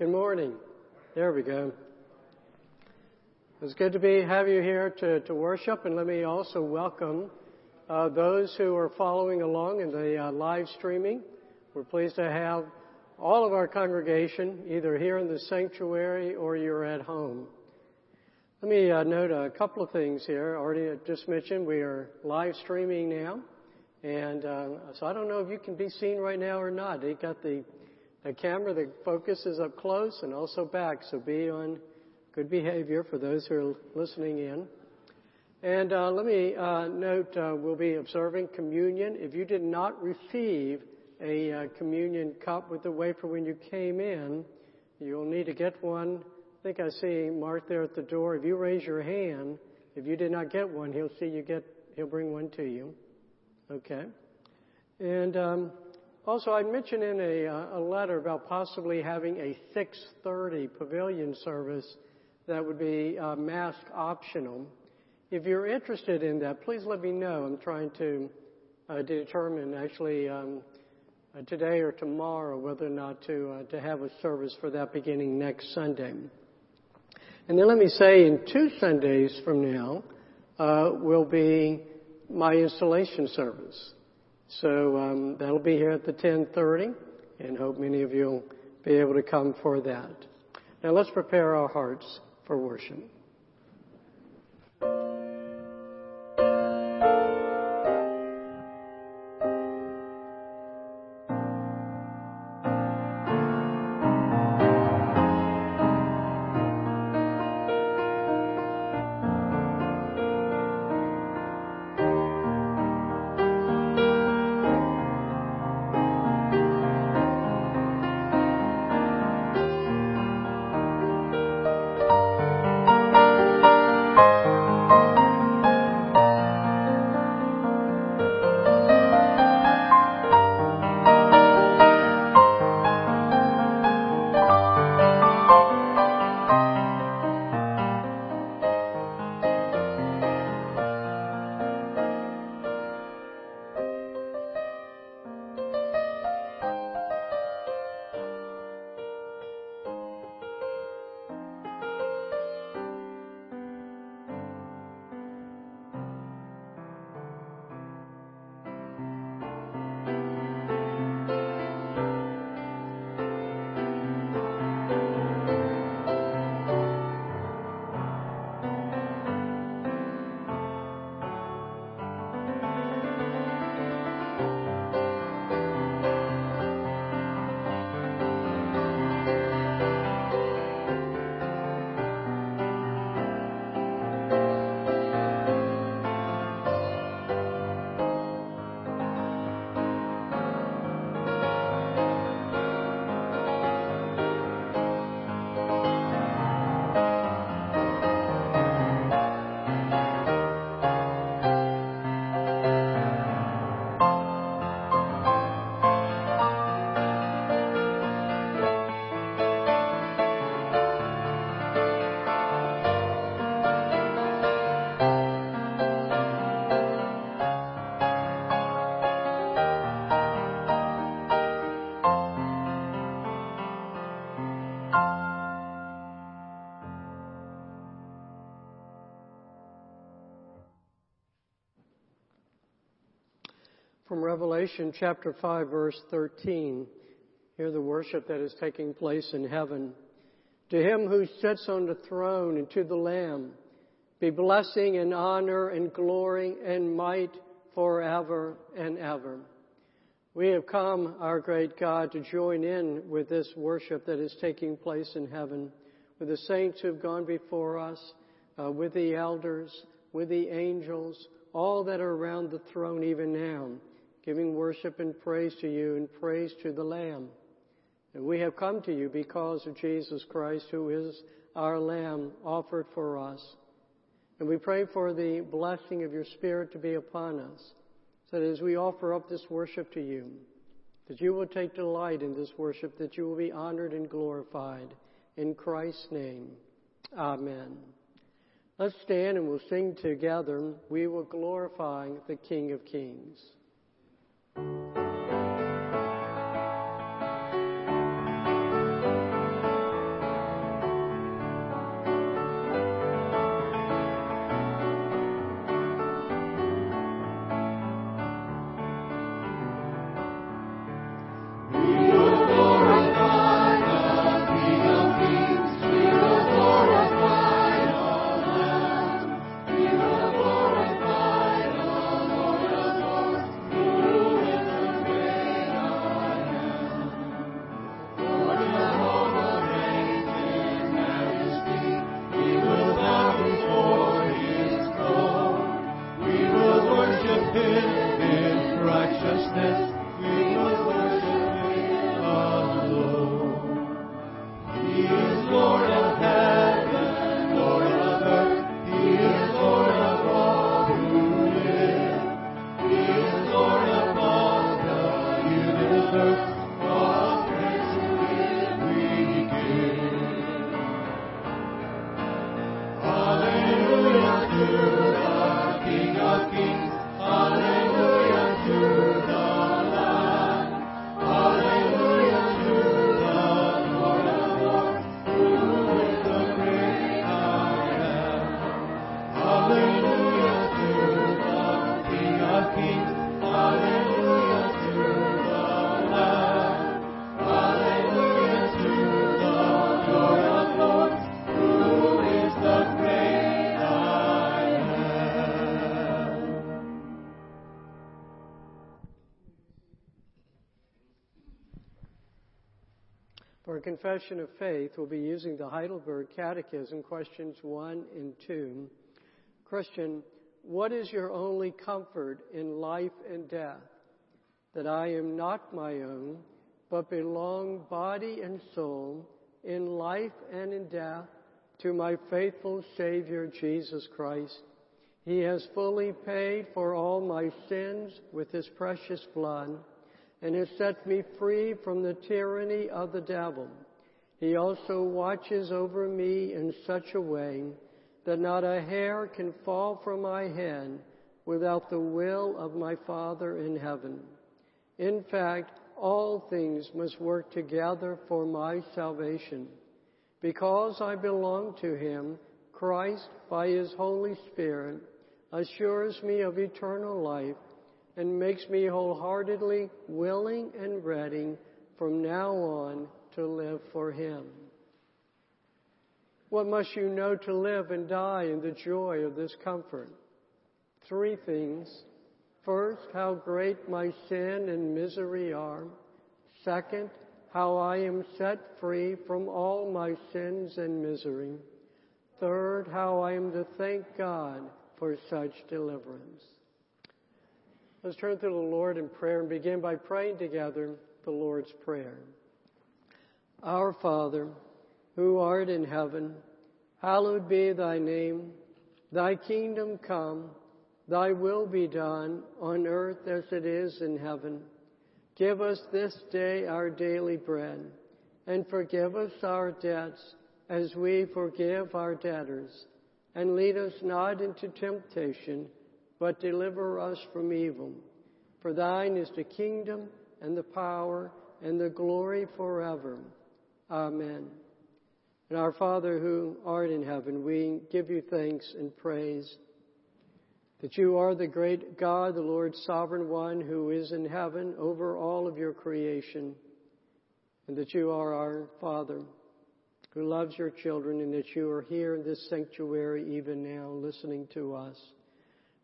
Good morning. There we go. It's good to be have you here to, to worship, and let me also welcome uh, those who are following along in the uh, live streaming. We're pleased to have all of our congregation either here in the sanctuary or you're at home. Let me uh, note a couple of things here. Already just mentioned we are live streaming now, and uh, so I don't know if you can be seen right now or not. They got the the camera, the focus is up close and also back, so be on good behavior for those who are listening in. And uh, let me uh, note uh, we'll be observing communion. If you did not receive a uh, communion cup with the wafer when you came in, you'll need to get one. I think I see Mark there at the door. If you raise your hand, if you did not get one, he'll see you get. He'll bring one to you. Okay. And um, also, I mentioned in a, uh, a letter about possibly having a 6:30 pavilion service that would be uh, mask optional. If you're interested in that, please let me know. I'm trying to uh, determine actually um, uh, today or tomorrow whether or not to uh, to have a service for that beginning next Sunday. And then let me say, in two Sundays from now uh, will be my installation service. So um, that'll be here at the 10:30, and hope many of you will be able to come for that. Now let's prepare our hearts for worship. Revelation chapter 5 verse 13. Hear the worship that is taking place in heaven. To him who sits on the throne and to the Lamb be blessing and honor and glory and might forever and ever. We have come, our great God, to join in with this worship that is taking place in heaven, with the saints who have gone before us, uh, with the elders, with the angels, all that are around the throne even now giving worship and praise to you and praise to the Lamb. And we have come to you because of Jesus Christ, who is our Lamb offered for us. And we pray for the blessing of your Spirit to be upon us, so that as we offer up this worship to you, that you will take delight in this worship, that you will be honored and glorified. In Christ's name, Amen. Let's stand and we'll sing together. We will glorify the King of Kings. Confession of faith, we'll be using the Heidelberg Catechism, questions 1 and 2. Christian, what is your only comfort in life and death? That I am not my own, but belong body and soul, in life and in death, to my faithful Savior Jesus Christ. He has fully paid for all my sins with his precious blood and has set me free from the tyranny of the devil. He also watches over me in such a way that not a hair can fall from my head without the will of my Father in heaven. In fact, all things must work together for my salvation. Because I belong to Him, Christ, by His Holy Spirit, assures me of eternal life and makes me wholeheartedly willing and ready from now on to live for Him. What must you know to live and die in the joy of this comfort? Three things. First, how great my sin and misery are. Second, how I am set free from all my sins and misery. Third, how I am to thank God for such deliverance. Let's turn to the Lord in prayer and begin by praying together the Lord's Prayer. Our Father, who art in heaven, hallowed be thy name. Thy kingdom come, thy will be done on earth as it is in heaven. Give us this day our daily bread, and forgive us our debts as we forgive our debtors. And lead us not into temptation, but deliver us from evil. For thine is the kingdom, and the power, and the glory forever. Amen. And our Father who art in heaven, we give you thanks and praise that you are the great God, the Lord sovereign one who is in heaven over all of your creation, and that you are our Father who loves your children and that you are here in this sanctuary even now listening to us.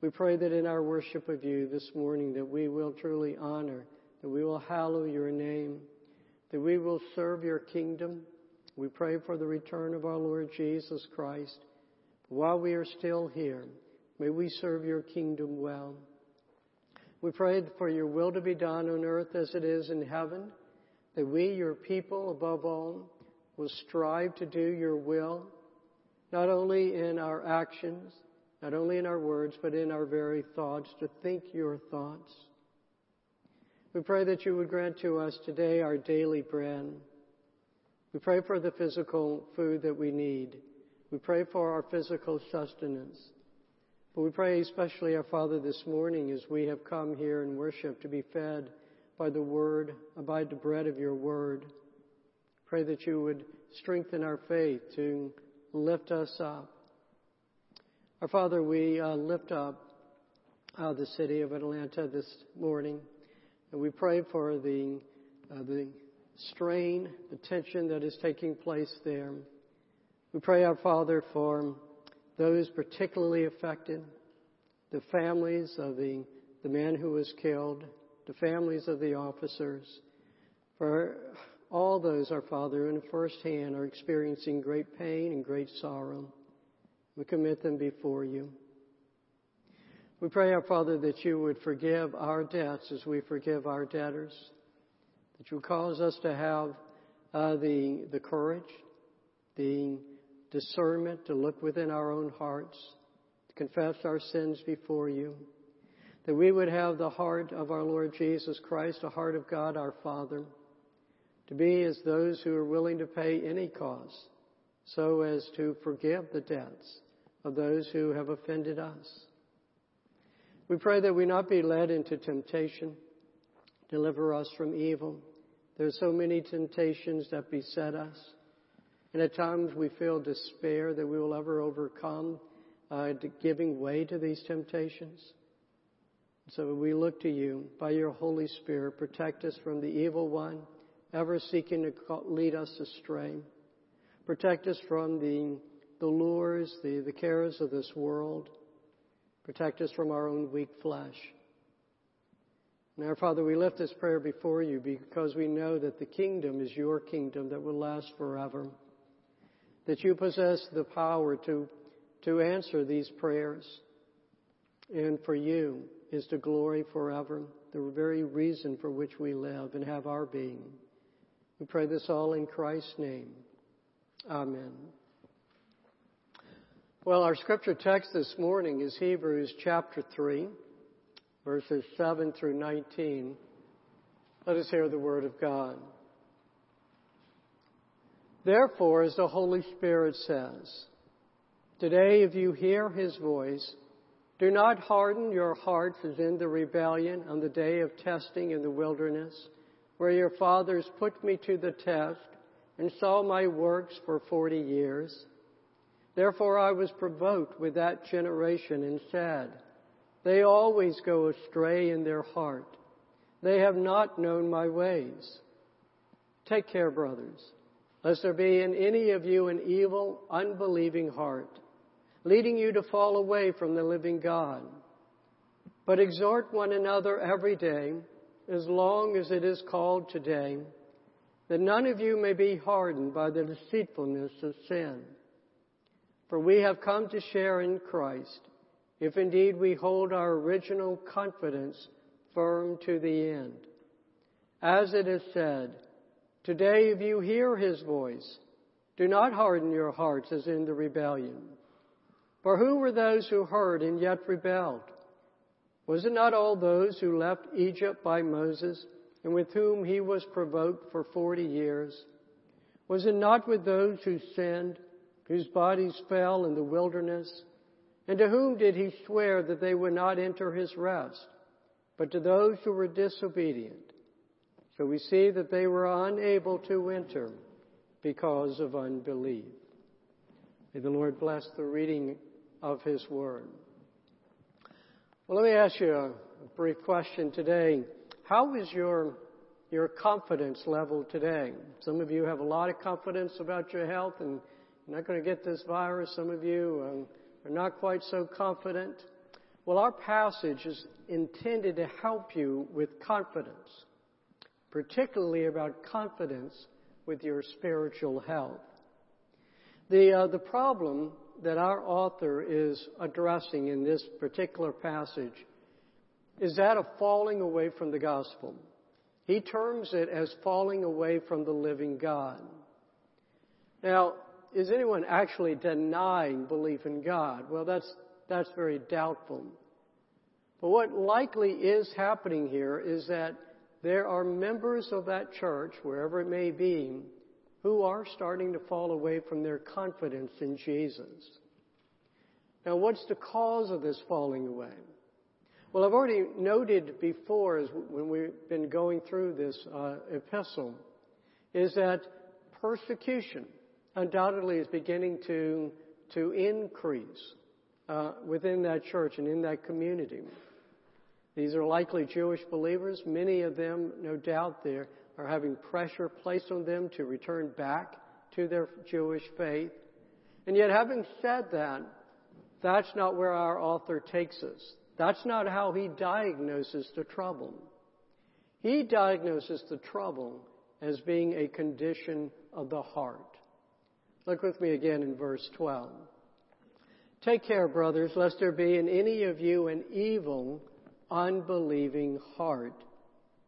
We pray that in our worship of you this morning that we will truly honor, that we will hallow your name that we will serve your kingdom. We pray for the return of our Lord Jesus Christ. While we are still here, may we serve your kingdom well. We pray for your will to be done on earth as it is in heaven, that we, your people, above all, will strive to do your will, not only in our actions, not only in our words, but in our very thoughts, to think your thoughts. We pray that you would grant to us today our daily bread. We pray for the physical food that we need. We pray for our physical sustenance. But we pray especially, our Father, this morning as we have come here in worship to be fed by the Word, by the bread of your Word. Pray that you would strengthen our faith to lift us up. Our Father, we uh, lift up uh, the city of Atlanta this morning. And we pray for the, uh, the strain, the tension that is taking place there. We pray, our Father, for those particularly affected, the families of the, the man who was killed, the families of the officers, for all those, our Father, in first hand are experiencing great pain and great sorrow. We commit them before you. We pray, our Father, that you would forgive our debts as we forgive our debtors, that you cause us to have uh, the, the courage, the discernment to look within our own hearts, to confess our sins before you, that we would have the heart of our Lord Jesus Christ, the heart of God our Father, to be as those who are willing to pay any cost so as to forgive the debts of those who have offended us. We pray that we not be led into temptation. Deliver us from evil. There are so many temptations that beset us. And at times we feel despair that we will ever overcome uh, giving way to these temptations. So we look to you by your Holy Spirit. Protect us from the evil one, ever seeking to lead us astray. Protect us from the, the lures, the, the cares of this world. Protect us from our own weak flesh. Now, Father, we lift this prayer before you because we know that the kingdom is your kingdom that will last forever. That you possess the power to, to answer these prayers. And for you is to glory forever, the very reason for which we live and have our being. We pray this all in Christ's name. Amen. Well, our scripture text this morning is Hebrews chapter 3, verses 7 through 19. Let us hear the word of God. Therefore, as the Holy Spirit says, Today, if you hear his voice, do not harden your hearts as in the rebellion on the day of testing in the wilderness, where your fathers put me to the test and saw my works for forty years. Therefore I was provoked with that generation and said, They always go astray in their heart. They have not known my ways. Take care, brothers, lest there be in any of you an evil, unbelieving heart, leading you to fall away from the living God. But exhort one another every day, as long as it is called today, that none of you may be hardened by the deceitfulness of sin. For we have come to share in Christ, if indeed we hold our original confidence firm to the end. As it is said, Today if you hear his voice, do not harden your hearts as in the rebellion. For who were those who heard and yet rebelled? Was it not all those who left Egypt by Moses and with whom he was provoked for forty years? Was it not with those who sinned whose bodies fell in the wilderness? And to whom did he swear that they would not enter his rest, but to those who were disobedient? So we see that they were unable to enter because of unbelief. May the Lord bless the reading of his word. Well, let me ask you a brief question today. How is your your confidence level today? Some of you have a lot of confidence about your health and not going to get this virus. Some of you um, are not quite so confident. Well, our passage is intended to help you with confidence, particularly about confidence with your spiritual health. The, uh, the problem that our author is addressing in this particular passage is that of falling away from the gospel. He terms it as falling away from the living God. Now, is anyone actually denying belief in God? Well, that's, that's very doubtful. But what likely is happening here is that there are members of that church, wherever it may be, who are starting to fall away from their confidence in Jesus. Now, what's the cause of this falling away? Well, I've already noted before, as when we've been going through this uh, epistle, is that persecution undoubtedly is beginning to, to increase uh, within that church and in that community. These are likely Jewish believers. Many of them, no doubt, there are having pressure placed on them to return back to their Jewish faith. And yet, having said that, that's not where our author takes us. That's not how he diagnoses the trouble. He diagnoses the trouble as being a condition of the heart. Look with me again in verse 12. Take care, brothers, lest there be in any of you an evil, unbelieving heart,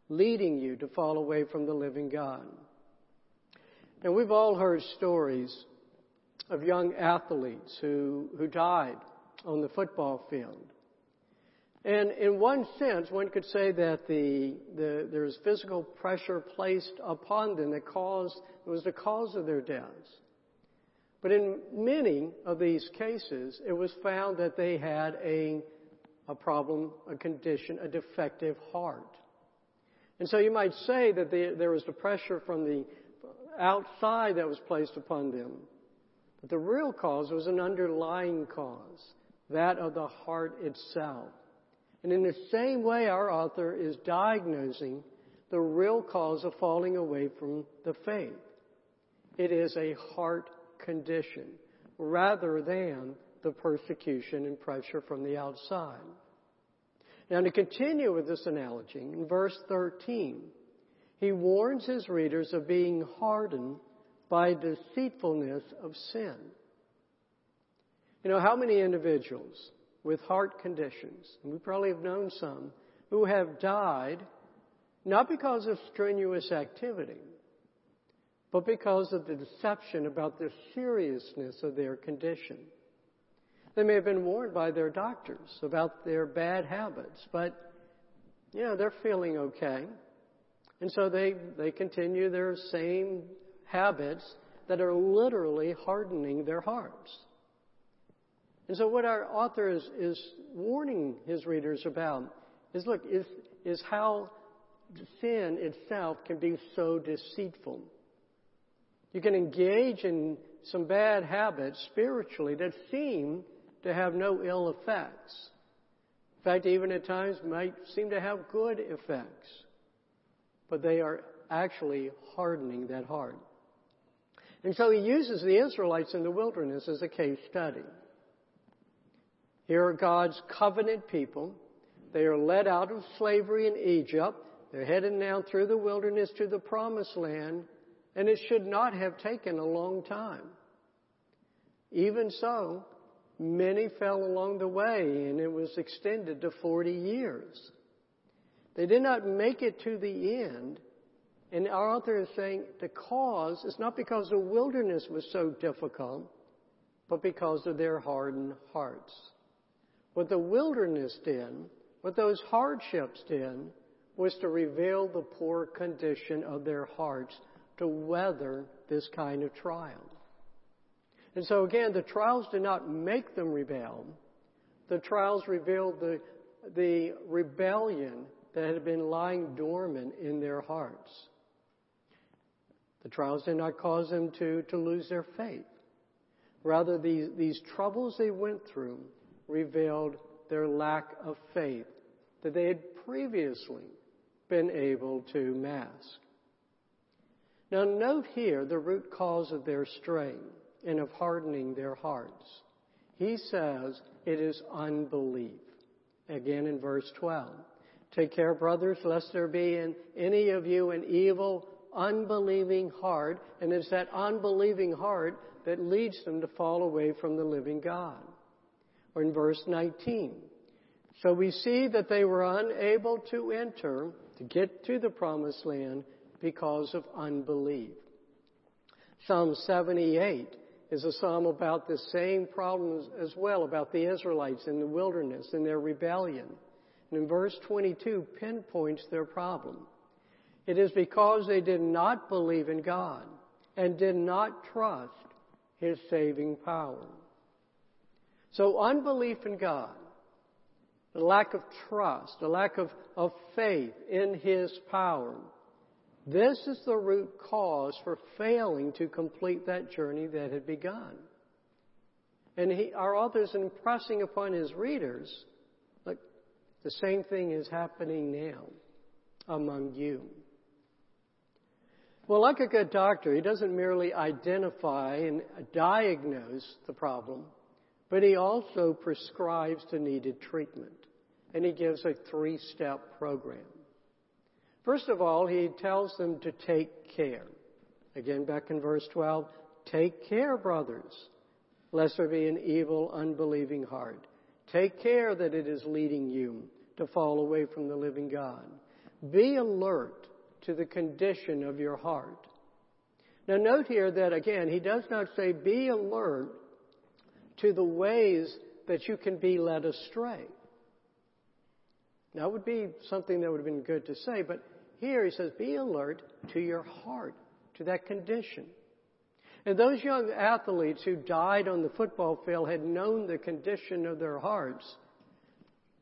leading you to fall away from the living God. And we've all heard stories of young athletes who, who died on the football field. And in one sense, one could say that the, the, there's physical pressure placed upon them that caused, was the cause of their deaths. But in many of these cases, it was found that they had a, a problem, a condition, a defective heart. And so you might say that the, there was the pressure from the outside that was placed upon them. But the real cause was an underlying cause, that of the heart itself. And in the same way, our author is diagnosing the real cause of falling away from the faith. It is a heart condition rather than the persecution and pressure from the outside. Now, to continue with this analogy, in verse 13, he warns his readers of being hardened by deceitfulness of sin. You know, how many individuals with heart conditions, and we probably have known some, who have died not because of strenuous activity, but because of the deception about the seriousness of their condition. They may have been warned by their doctors about their bad habits, but, you know, they're feeling okay. And so they, they continue their same habits that are literally hardening their hearts. And so what our author is, is warning his readers about is look, is, is how sin itself can be so deceitful. You can engage in some bad habits spiritually that seem to have no ill effects. In fact, even at times might seem to have good effects. But they are actually hardening that heart. And so he uses the Israelites in the wilderness as a case study. Here are God's covenant people. They are led out of slavery in Egypt. They're headed now through the wilderness to the promised land, and it should not have taken a long time. Even so, many fell along the way, and it was extended to 40 years. They did not make it to the end, and our author is saying the cause is not because the wilderness was so difficult, but because of their hardened hearts. What the wilderness did, what those hardships did, was to reveal the poor condition of their hearts to weather this kind of trial. And so again, the trials did not make them rebel. The trials revealed the, the rebellion that had been lying dormant in their hearts. The trials did not cause them to, to lose their faith. Rather, these, these troubles they went through revealed their lack of faith that they had previously been able to mask. Now, note here the root cause of their strain and of hardening their hearts. He says it is unbelief. Again in verse 12. Take care, brothers, lest there be in any of you an evil, unbelieving heart, and it's that unbelieving heart that leads them to fall away from the living God or in verse 19. So we see that they were unable to enter, to get to the promised land because of unbelief. Psalm 78 is a psalm about the same problems as well, about the Israelites in the wilderness and their rebellion. And in verse 22 pinpoints their problem. It is because they did not believe in God and did not trust His saving power. So unbelief in God, the lack of trust, the lack of, of faith in His power, this is the root cause for failing to complete that journey that had begun. And he, our author is impressing upon his readers, look, the same thing is happening now among you. Well, like a good doctor, he doesn't merely identify and diagnose the problem, but he also prescribes the needed treatment. And he gives a three step program. First of all, he tells them to take care. Again, back in verse 12, take care, brothers, lest there be an evil, unbelieving heart. Take care that it is leading you to fall away from the living God. Be alert to the condition of your heart. Now note here that again, he does not say be alert to the ways that you can be led astray. That would be something that would have been good to say, but here he says be alert to your heart, to that condition. And those young athletes who died on the football field had known the condition of their hearts,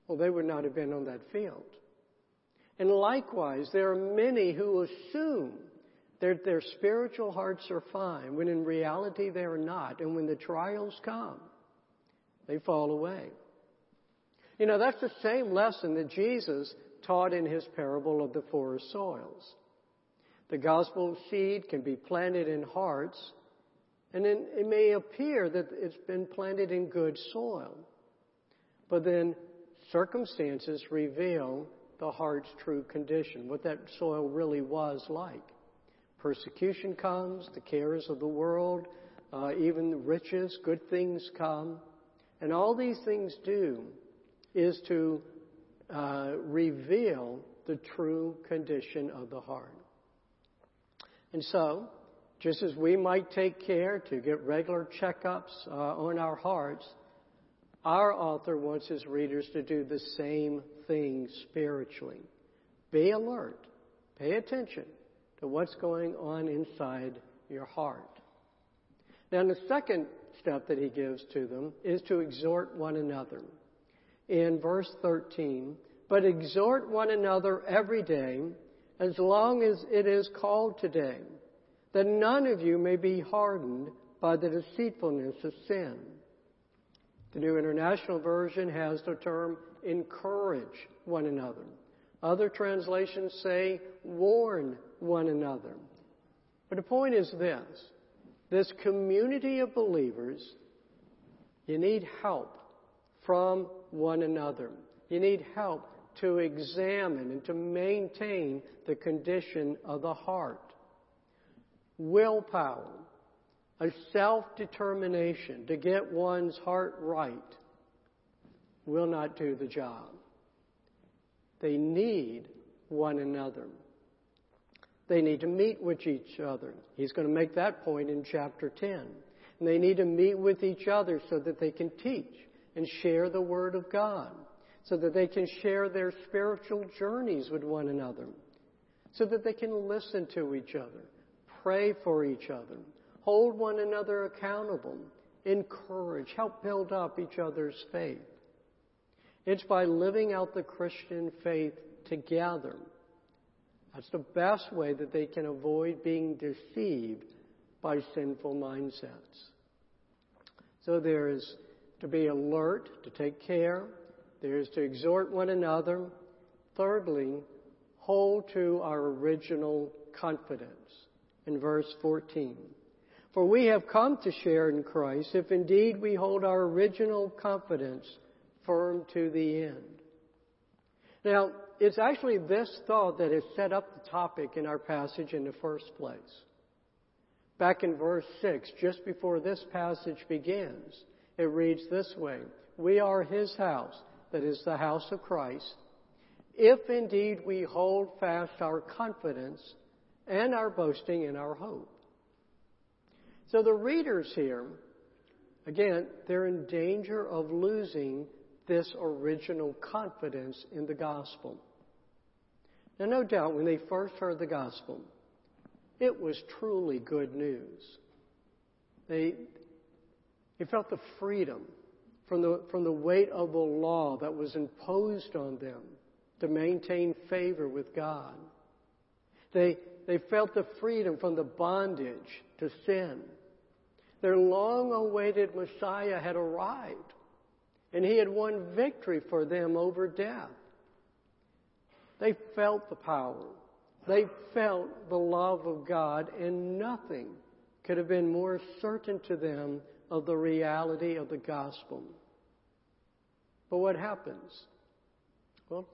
well, they would not have been on that field. And likewise, there are many who assume that their spiritual hearts are fine, when in reality they are not. And when the trials come, they fall away. You know, that's the same lesson that Jesus taught in his parable of the four soils. The gospel seed can be planted in hearts, and then it may appear that it's been planted in good soil. But then circumstances reveal the heart's true condition, what that soil really was like. Persecution comes, the cares of the world, uh, even riches, good things come. And all these things do is to uh, reveal the true condition of the heart. And so, just as we might take care to get regular checkups uh, on our hearts, our author wants his readers to do the same thing spiritually. Be alert. Pay attention to what's going on inside your heart. Now, the second step that he gives to them is to exhort one another. In verse 13, but exhort one another every day, as long as it is called today, that none of you may be hardened by the deceitfulness of sin. The New International Version has the term encourage one another. Other translations say warn one another. But the point is this this community of believers, you need help from one another. You need help to examine and to maintain the condition of the heart. Willpower, a self determination to get one's heart right, will not do the job. They need one another. They need to meet with each other. He's going to make that point in chapter 10. And they need to meet with each other so that they can teach and share the Word of God, so that they can share their spiritual journeys with one another, so that they can listen to each other, pray for each other, hold one another accountable, encourage, help build up each other's faith. It's by living out the Christian faith together. That's the best way that they can avoid being deceived by sinful mindsets. So there is to be alert, to take care. There is to exhort one another. Thirdly, hold to our original confidence in verse 14. For we have come to share in Christ if indeed we hold our original confidence firm to the end. Now, it's actually this thought that has set up the topic in our passage in the first place. Back in verse 6, just before this passage begins, it reads this way We are his house, that is the house of Christ, if indeed we hold fast our confidence and our boasting in our hope. So the readers here, again, they're in danger of losing this original confidence in the gospel. Now, no doubt, when they first heard the gospel, it was truly good news. They, they felt the freedom from the, from the weight of the law that was imposed on them to maintain favor with God. They, they felt the freedom from the bondage to sin. Their long awaited Messiah had arrived and he had won victory for them over death. They felt the power. They felt the love of God, and nothing could have been more certain to them of the reality of the gospel. But what happens? Well,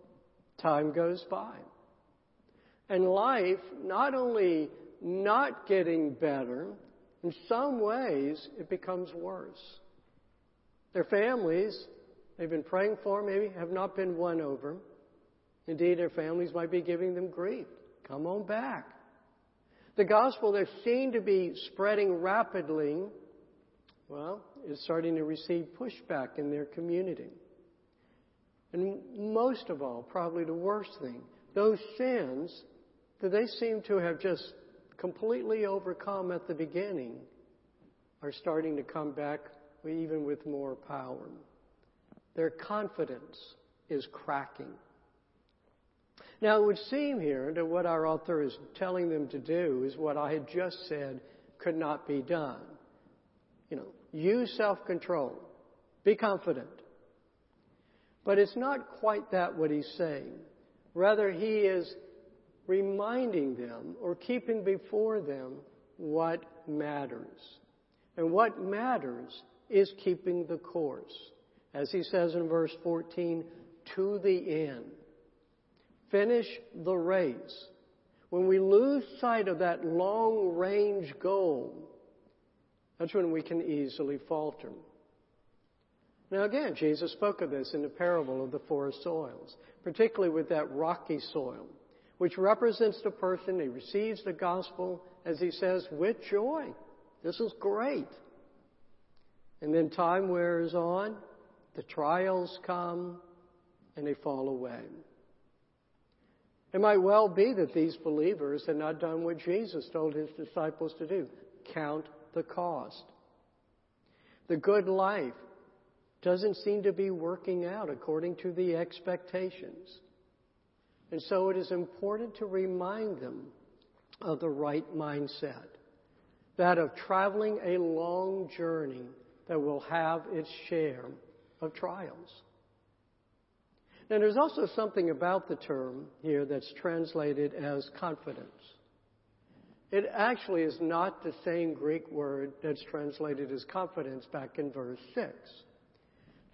time goes by. And life not only not getting better, in some ways it becomes worse. Their families, they've been praying for, maybe have not been won over. Indeed, their families might be giving them grief. Come on back. The gospel that seemed to be spreading rapidly, well, is starting to receive pushback in their community. And most of all, probably the worst thing, those sins that they seem to have just completely overcome at the beginning are starting to come back even with more power. Their confidence is cracking. Now, it would seem here that what our author is telling them to do is what I had just said could not be done. You know, use self control, be confident. But it's not quite that what he's saying. Rather, he is reminding them or keeping before them what matters. And what matters is keeping the course. As he says in verse 14, to the end. Finish the race. When we lose sight of that long range goal, that's when we can easily falter. Now again, Jesus spoke of this in the parable of the four soils, particularly with that rocky soil, which represents the person who receives the gospel, as he says, with joy. This is great. And then time wears on, the trials come, and they fall away. It might well be that these believers had not done what Jesus told his disciples to do count the cost. The good life doesn't seem to be working out according to the expectations. And so it is important to remind them of the right mindset that of traveling a long journey that will have its share of trials. Now, there's also something about the term here that's translated as confidence. It actually is not the same Greek word that's translated as confidence back in verse 6.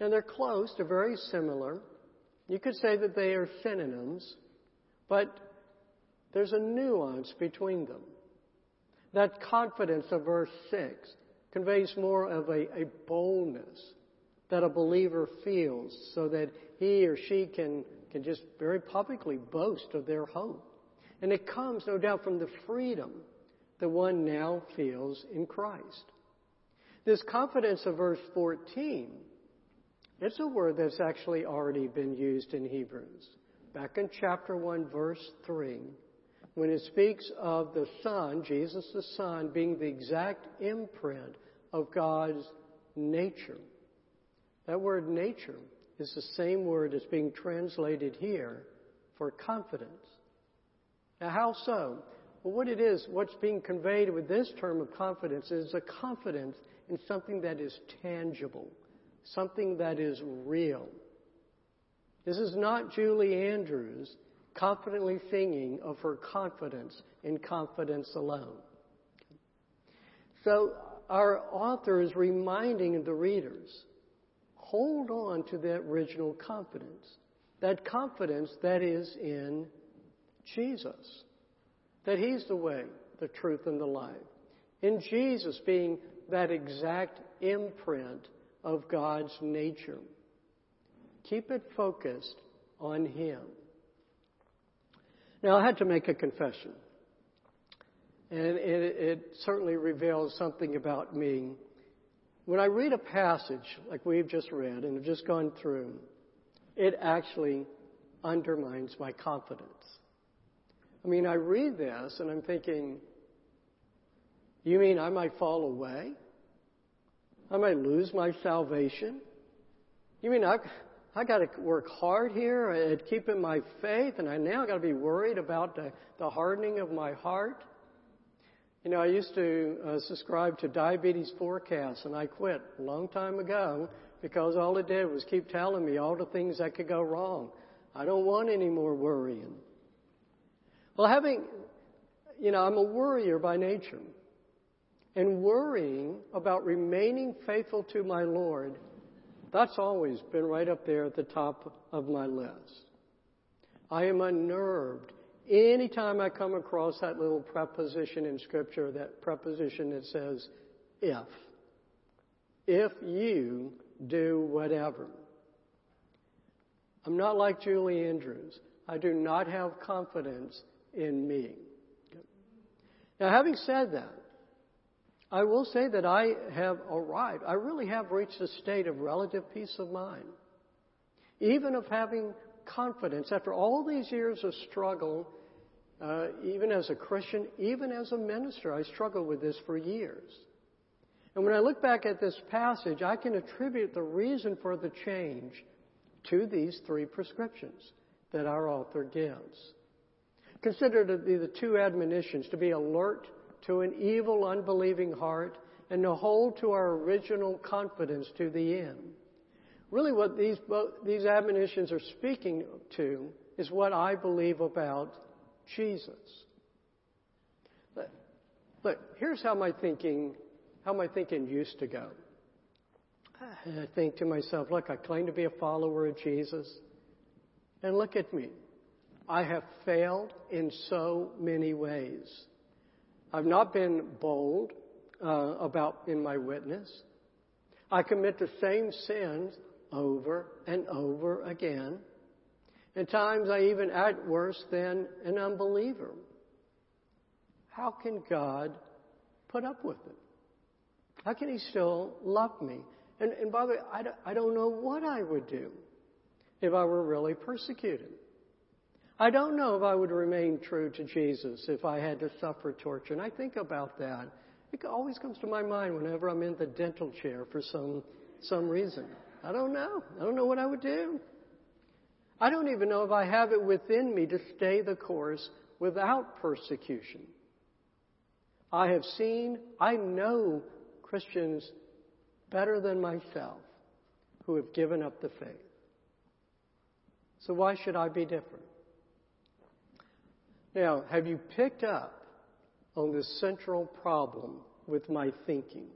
And they're close, they're very similar. You could say that they are synonyms, but there's a nuance between them. That confidence of verse 6 conveys more of a, a boldness that a believer feels so that he or she can, can just very publicly boast of their hope. And it comes, no doubt, from the freedom that one now feels in Christ. This confidence of verse 14, it's a word that's actually already been used in Hebrews. Back in chapter 1, verse 3, when it speaks of the Son, Jesus the Son, being the exact imprint of God's nature. That word nature is the same word that's being translated here for confidence. Now, how so? Well, what it is, what's being conveyed with this term of confidence is a confidence in something that is tangible, something that is real. This is not Julie Andrews confidently singing of her confidence in confidence alone. So our author is reminding the readers hold on to that original confidence. That confidence that is in Jesus. That He's the way, the truth, and the life. In Jesus being that exact imprint of God's nature. Keep it focused on Him. Now, I had to make a confession. And it, it certainly reveals something about me when I read a passage like we've just read and have just gone through, it actually undermines my confidence. I mean, I read this and I'm thinking, you mean I might fall away? I might lose my salvation? You mean I, I got to work hard here at keeping my faith, and I now got to be worried about the, the hardening of my heart? You know, I used to uh, subscribe to diabetes forecasts, and I quit a long time ago because all it did was keep telling me all the things that could go wrong. I don't want any more worrying. Well, having, you know, I'm a worrier by nature. And worrying about remaining faithful to my Lord, that's always been right up there at the top of my list. I am unnerved Anytime I come across that little preposition in Scripture, that preposition that says if, if you do whatever. I'm not like Julie Andrews. I do not have confidence in me. Now, having said that, I will say that I have arrived. I really have reached a state of relative peace of mind. Even of having confidence after all these years of struggle, uh, even as a Christian, even as a minister, I struggled with this for years. And when I look back at this passage, I can attribute the reason for the change to these three prescriptions that our author gives. Consider to be the two admonitions to be alert to an evil, unbelieving heart and to hold to our original confidence to the end. Really, what these, these admonitions are speaking to is what I believe about Jesus. But, but here's how my thinking, how my thinking used to go. I think to myself, look, I claim to be a follower of Jesus, and look at me. I have failed in so many ways. I've not been bold uh, about in my witness. I commit the same sins over and over again. At times I even act worse than an unbeliever. How can God put up with it? How can He still love me? And, and by the way, I don't, I don't know what I would do if I were really persecuted. I don't know if I would remain true to Jesus if I had to suffer torture. And I think about that. It always comes to my mind whenever I'm in the dental chair for some, some reason. I don't know. I don't know what I would do. I don't even know if I have it within me to stay the course without persecution. I have seen, I know Christians better than myself who have given up the faith. So why should I be different? Now, have you picked up on the central problem with my thinking?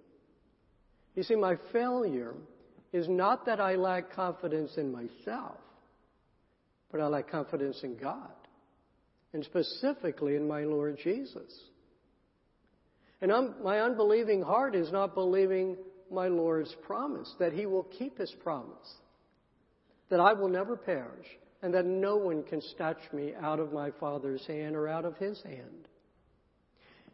You see, my failure is not that I lack confidence in myself, but I lack confidence in God, and specifically in my Lord Jesus. And I'm, my unbelieving heart is not believing my Lord's promise, that He will keep His promise, that I will never perish, and that no one can snatch me out of my Father's hand or out of His hand.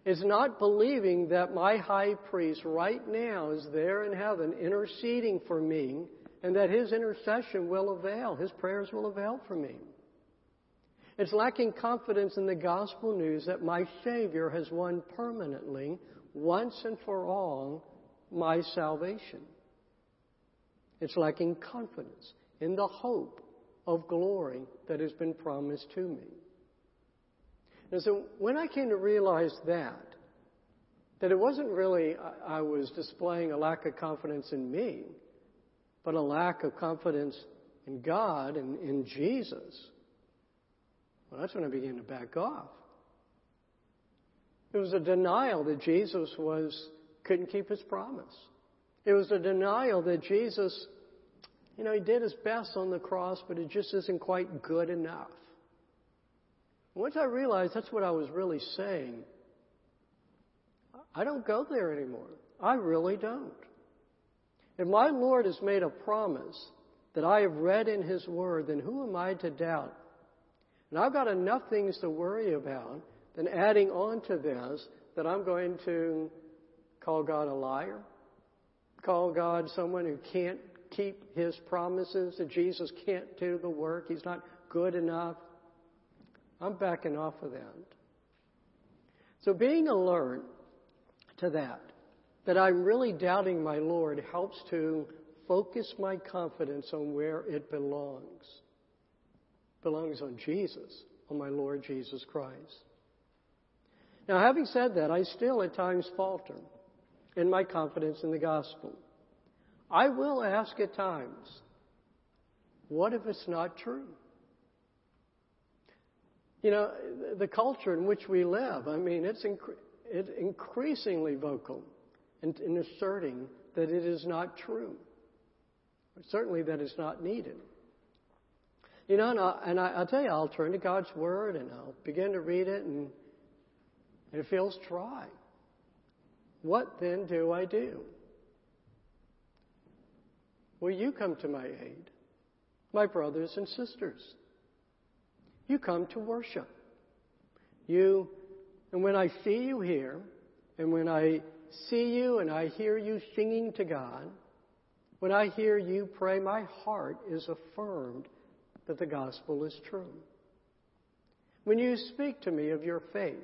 It's not believing that my high priest right now is there in heaven interceding for me and that his intercession will avail, his prayers will avail for me. It's lacking confidence in the gospel news that my Savior has won permanently, once and for all, my salvation. It's lacking confidence in the hope of glory that has been promised to me. And so when I came to realize that, that it wasn't really I was displaying a lack of confidence in me, but a lack of confidence in God and in Jesus, well, that's when I began to back off. It was a denial that Jesus was couldn't keep his promise. It was a denial that Jesus you know, he did his best on the cross, but it just isn't quite good enough. Once I realized that's what I was really saying, I don't go there anymore. I really don't. If my Lord has made a promise that I have read in His Word, then who am I to doubt? And I've got enough things to worry about than adding on to this that I'm going to call God a liar, call God someone who can't keep his promises, that Jesus can't do the work, he's not good enough. I'm backing off of that. So being alert to that, that I'm really doubting my Lord, helps to focus my confidence on where it belongs. Belongs on Jesus, on my Lord Jesus Christ. Now, having said that, I still at times falter in my confidence in the gospel. I will ask at times, what if it's not true? You know, the culture in which we live, I mean, it's, incre- it's increasingly vocal in, in asserting that it is not true. Certainly that it's not needed. You know, and, I, and I, I'll tell you, I'll turn to God's Word and I'll begin to read it and, and it feels dry. What then do I do? Will you come to my aid? My brothers and sisters, you come to worship. You, and when I see you here, and when I see you and I hear you singing to God, when I hear you pray, my heart is affirmed that the gospel is true. When you speak to me of your faith,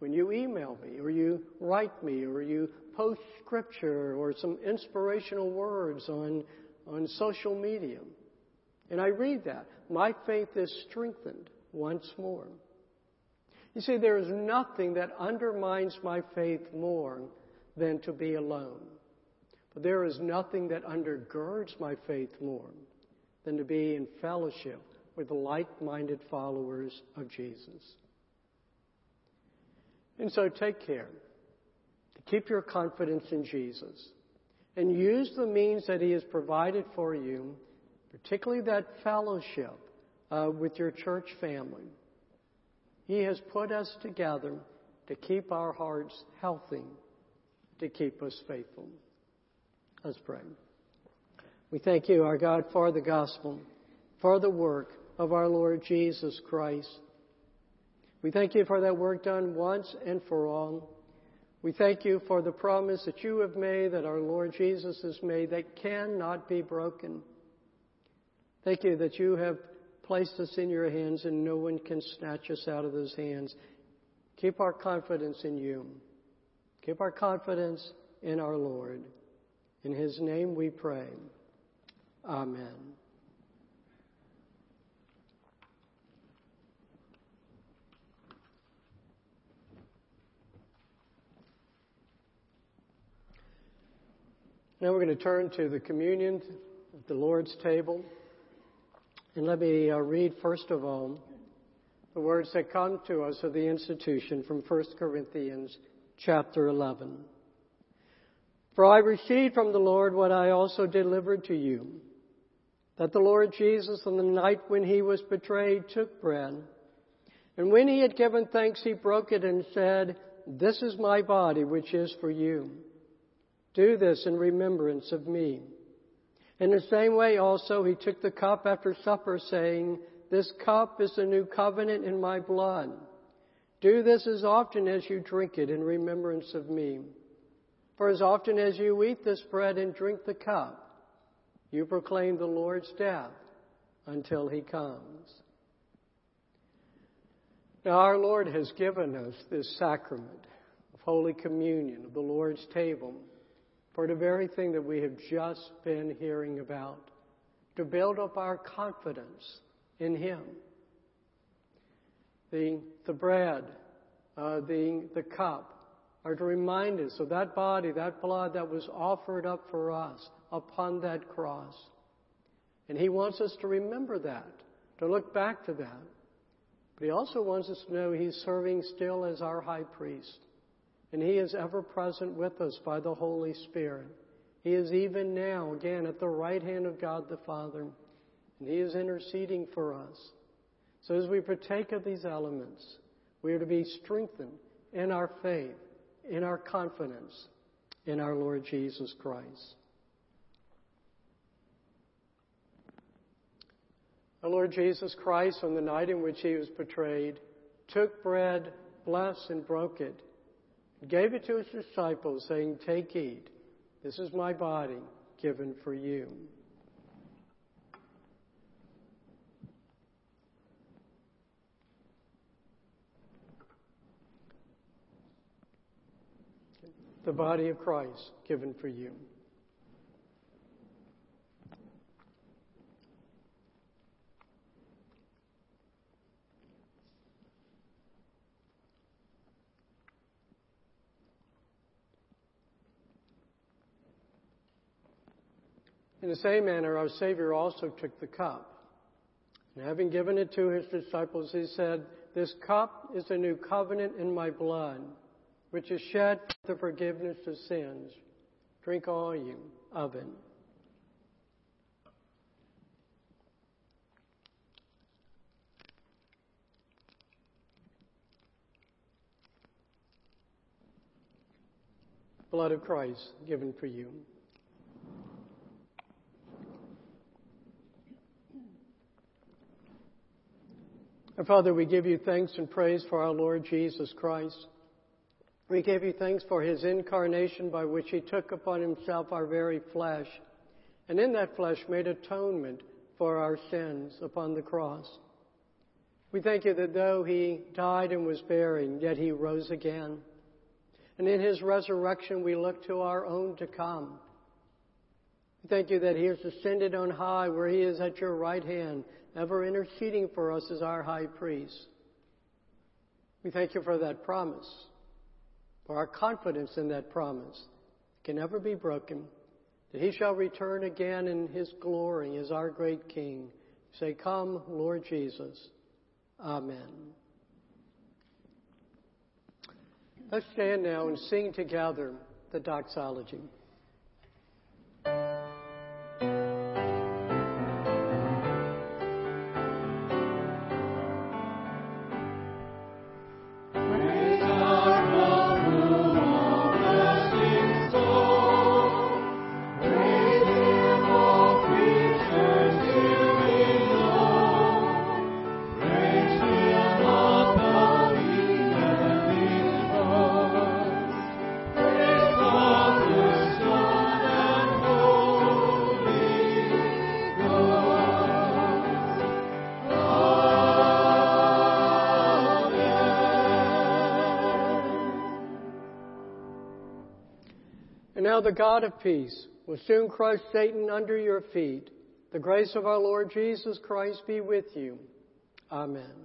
when you email me or you write me or you post scripture or some inspirational words on, on social media, and I read that, my faith is strengthened once more. You see, there is nothing that undermines my faith more than to be alone. But there is nothing that undergirds my faith more than to be in fellowship with the like minded followers of Jesus. And so take care keep your confidence in Jesus and use the means that He has provided for you, particularly that fellowship uh, with your church family. He has put us together to keep our hearts healthy, to keep us faithful. Let's pray. We thank you, our God, for the gospel, for the work of our Lord Jesus Christ. We thank you for that work done once and for all. We thank you for the promise that you have made, that our Lord Jesus has made, that cannot be broken. Thank you that you have placed us in your hands and no one can snatch us out of those hands. Keep our confidence in you. Keep our confidence in our Lord. In his name we pray. Amen. Now we're going to turn to the communion the Lord's table. And let me uh, read first of all the words that come to us of the institution from 1 Corinthians chapter 11. For I received from the Lord what I also delivered to you, that the Lord Jesus on the night when he was betrayed took bread, and when he had given thanks he broke it and said, This is my body which is for you. Do this in remembrance of me. In the same way also he took the cup after supper saying, This cup is the new covenant in my blood. Do this as often as you drink it in remembrance of me. For as often as you eat this bread and drink the cup, you proclaim the Lord's death until he comes. Now, our Lord has given us this sacrament of Holy Communion, of the Lord's table, for the very thing that we have just been hearing about, to build up our confidence in Him. The, the bread, uh, the, the cup, are to remind us of that body, that blood that was offered up for us upon that cross. And He wants us to remember that, to look back to that. But He also wants us to know He's serving still as our high priest. And He is ever present with us by the Holy Spirit. He is even now, again, at the right hand of God the Father. And He is interceding for us. So as we partake of these elements, we are to be strengthened in our faith in our confidence in our Lord Jesus Christ. Our Lord Jesus Christ, on the night in which he was betrayed, took bread, blessed, and broke it, gave it to his disciples, saying, Take, eat. This is my body given for you. the body of Christ given for you. In the same manner, our Savior also took the cup. And having given it to his disciples, he said, This cup is a new covenant in my blood which is shed for the forgiveness of sins. Drink all you of it. Blood of Christ given for you. Our Father, we give you thanks and praise for our Lord Jesus Christ. We give you thanks for his incarnation by which he took upon himself our very flesh, and in that flesh made atonement for our sins upon the cross. We thank you that though he died and was buried, yet he rose again. And in his resurrection, we look to our own to come. We thank you that he has ascended on high, where he is at your right hand, ever interceding for us as our high priest. We thank you for that promise, for our confidence in that promise it can never be broken, that he shall return again in his glory as our great King. Say, Come, Lord Jesus. Amen. Let's stand now and sing together the doxology. Now the God of peace will soon crush Satan under your feet. The grace of our Lord Jesus Christ be with you. Amen.